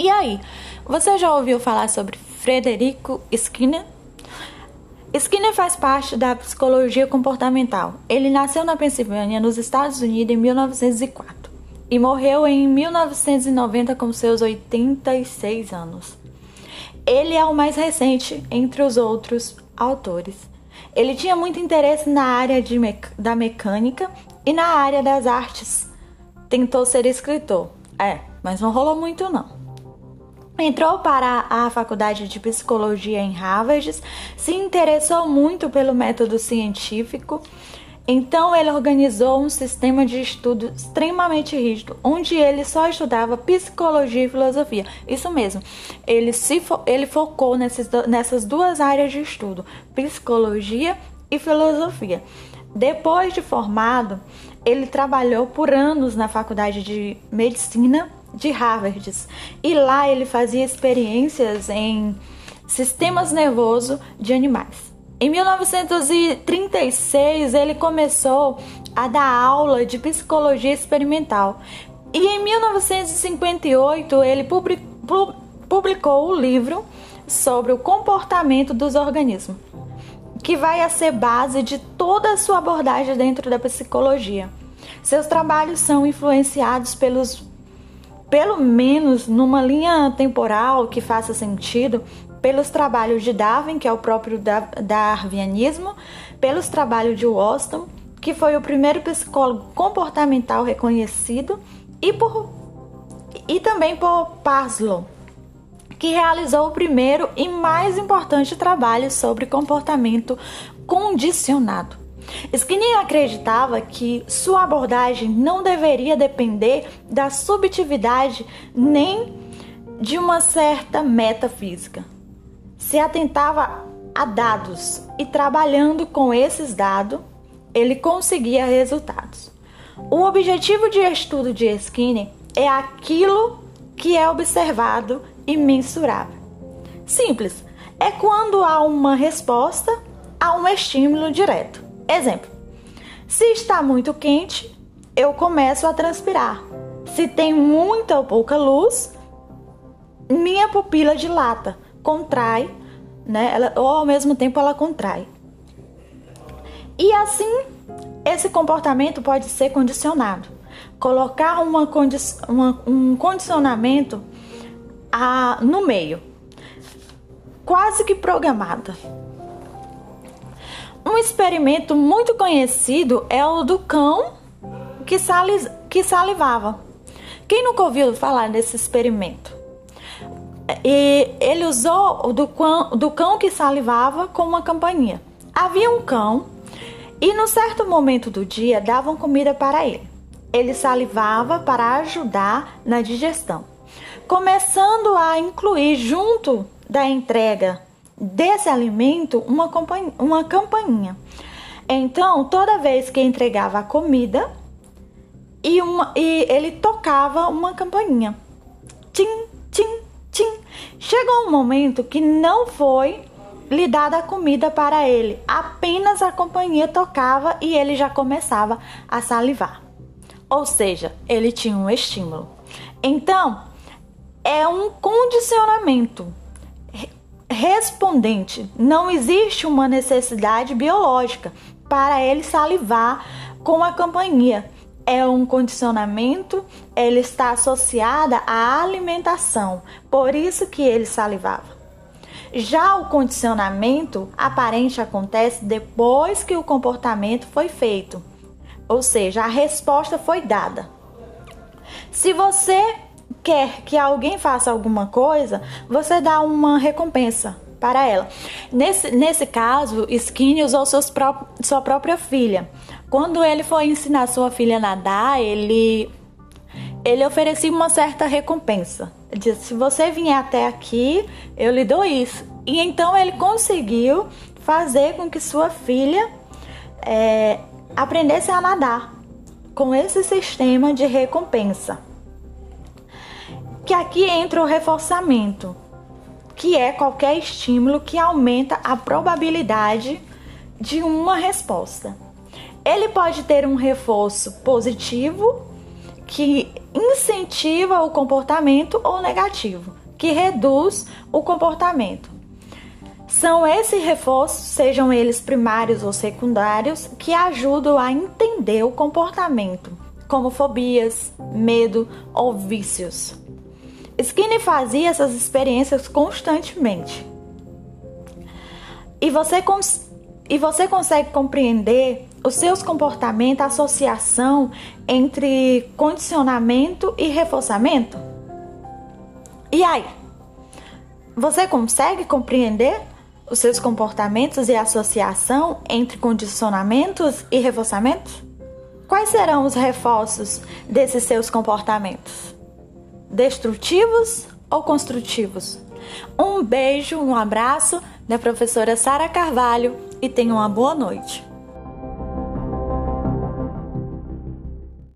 E aí, você já ouviu falar sobre Frederico Skinner? Skinner faz parte da psicologia comportamental. Ele nasceu na Pensilvânia, nos Estados Unidos, em 1904 e morreu em 1990 com seus 86 anos. Ele é o mais recente entre os outros autores. Ele tinha muito interesse na área mec da mecânica e na área das artes. Tentou ser escritor, é, mas não rolou muito não. Entrou para a faculdade de psicologia em Harvard, se interessou muito pelo método científico. Então ele organizou um sistema de estudo extremamente rígido, onde ele só estudava psicologia e filosofia. Isso mesmo, ele, se fo ele focou nessas, nessas duas áreas de estudo, psicologia e filosofia. Depois de formado, ele trabalhou por anos na faculdade de medicina de Harvard. E lá ele fazia experiências em sistemas nervoso de animais. Em 1936, ele começou a dar aula de psicologia experimental. E em 1958, ele publicou o livro sobre o comportamento dos organismos, que vai a ser base de toda a sua abordagem dentro da psicologia. Seus trabalhos são influenciados pelos pelo menos numa linha temporal que faça sentido, pelos trabalhos de Darwin, que é o próprio darwinismo, pelos trabalhos de Watson, que foi o primeiro psicólogo comportamental reconhecido, e, por, e também por Paslow, que realizou o primeiro e mais importante trabalho sobre comportamento condicionado. Skinner acreditava que sua abordagem não deveria depender da subjetividade nem de uma certa metafísica. Se atentava a dados e trabalhando com esses dados, ele conseguia resultados. O objetivo de estudo de Skinner é aquilo que é observado e mensurável. Simples, é quando há uma resposta a um estímulo direto. Exemplo: se está muito quente, eu começo a transpirar. Se tem muita ou pouca luz, minha pupila dilata, contrai, né? Ela, ou ao mesmo tempo ela contrai. E assim, esse comportamento pode ser condicionado. Colocar uma condi uma, um condicionamento a, no meio, quase que programada. Um experimento muito conhecido é o do cão que, que salivava. Quem nunca ouviu falar desse experimento? E ele usou o do cão, do cão que salivava com uma campainha. Havia um cão e, no certo momento do dia, davam comida para ele. Ele salivava para ajudar na digestão, começando a incluir junto da entrega desse alimento uma, uma campainha. Então, toda vez que entregava a comida, e, uma, e ele tocava uma campainha. Tim, tim, tim. Chegou um momento que não foi lhe dada a comida para ele, apenas a companhia tocava e ele já começava a salivar. Ou seja, ele tinha um estímulo. Então, é um condicionamento respondente. Não existe uma necessidade biológica para ele salivar com a companhia. É um condicionamento, ele está associada à alimentação, por isso que ele salivava. Já o condicionamento aparente acontece depois que o comportamento foi feito, ou seja, a resposta foi dada. Se você quer que alguém faça alguma coisa, você dá uma recompensa para ela. Nesse, nesse caso, Skinny usou seus pró sua própria filha. Quando ele foi ensinar sua filha a nadar, ele, ele oferecia uma certa recompensa. Ele disse: se você vier até aqui, eu lhe dou isso. E então ele conseguiu fazer com que sua filha é, aprendesse a nadar com esse sistema de recompensa que aqui entra o reforçamento, que é qualquer estímulo que aumenta a probabilidade de uma resposta. Ele pode ter um reforço positivo, que incentiva o comportamento ou negativo, que reduz o comportamento. São esses reforços, sejam eles primários ou secundários, que ajudam a entender o comportamento, como fobias, medo ou vícios. Skinner fazia essas experiências constantemente. E você, e você consegue compreender os seus comportamentos, a associação entre condicionamento e reforçamento? E aí? Você consegue compreender os seus comportamentos e a associação entre condicionamentos e reforçamentos? Quais serão os reforços desses seus comportamentos? Destrutivos ou construtivos? Um beijo, um abraço da professora Sara Carvalho e tenha uma boa noite.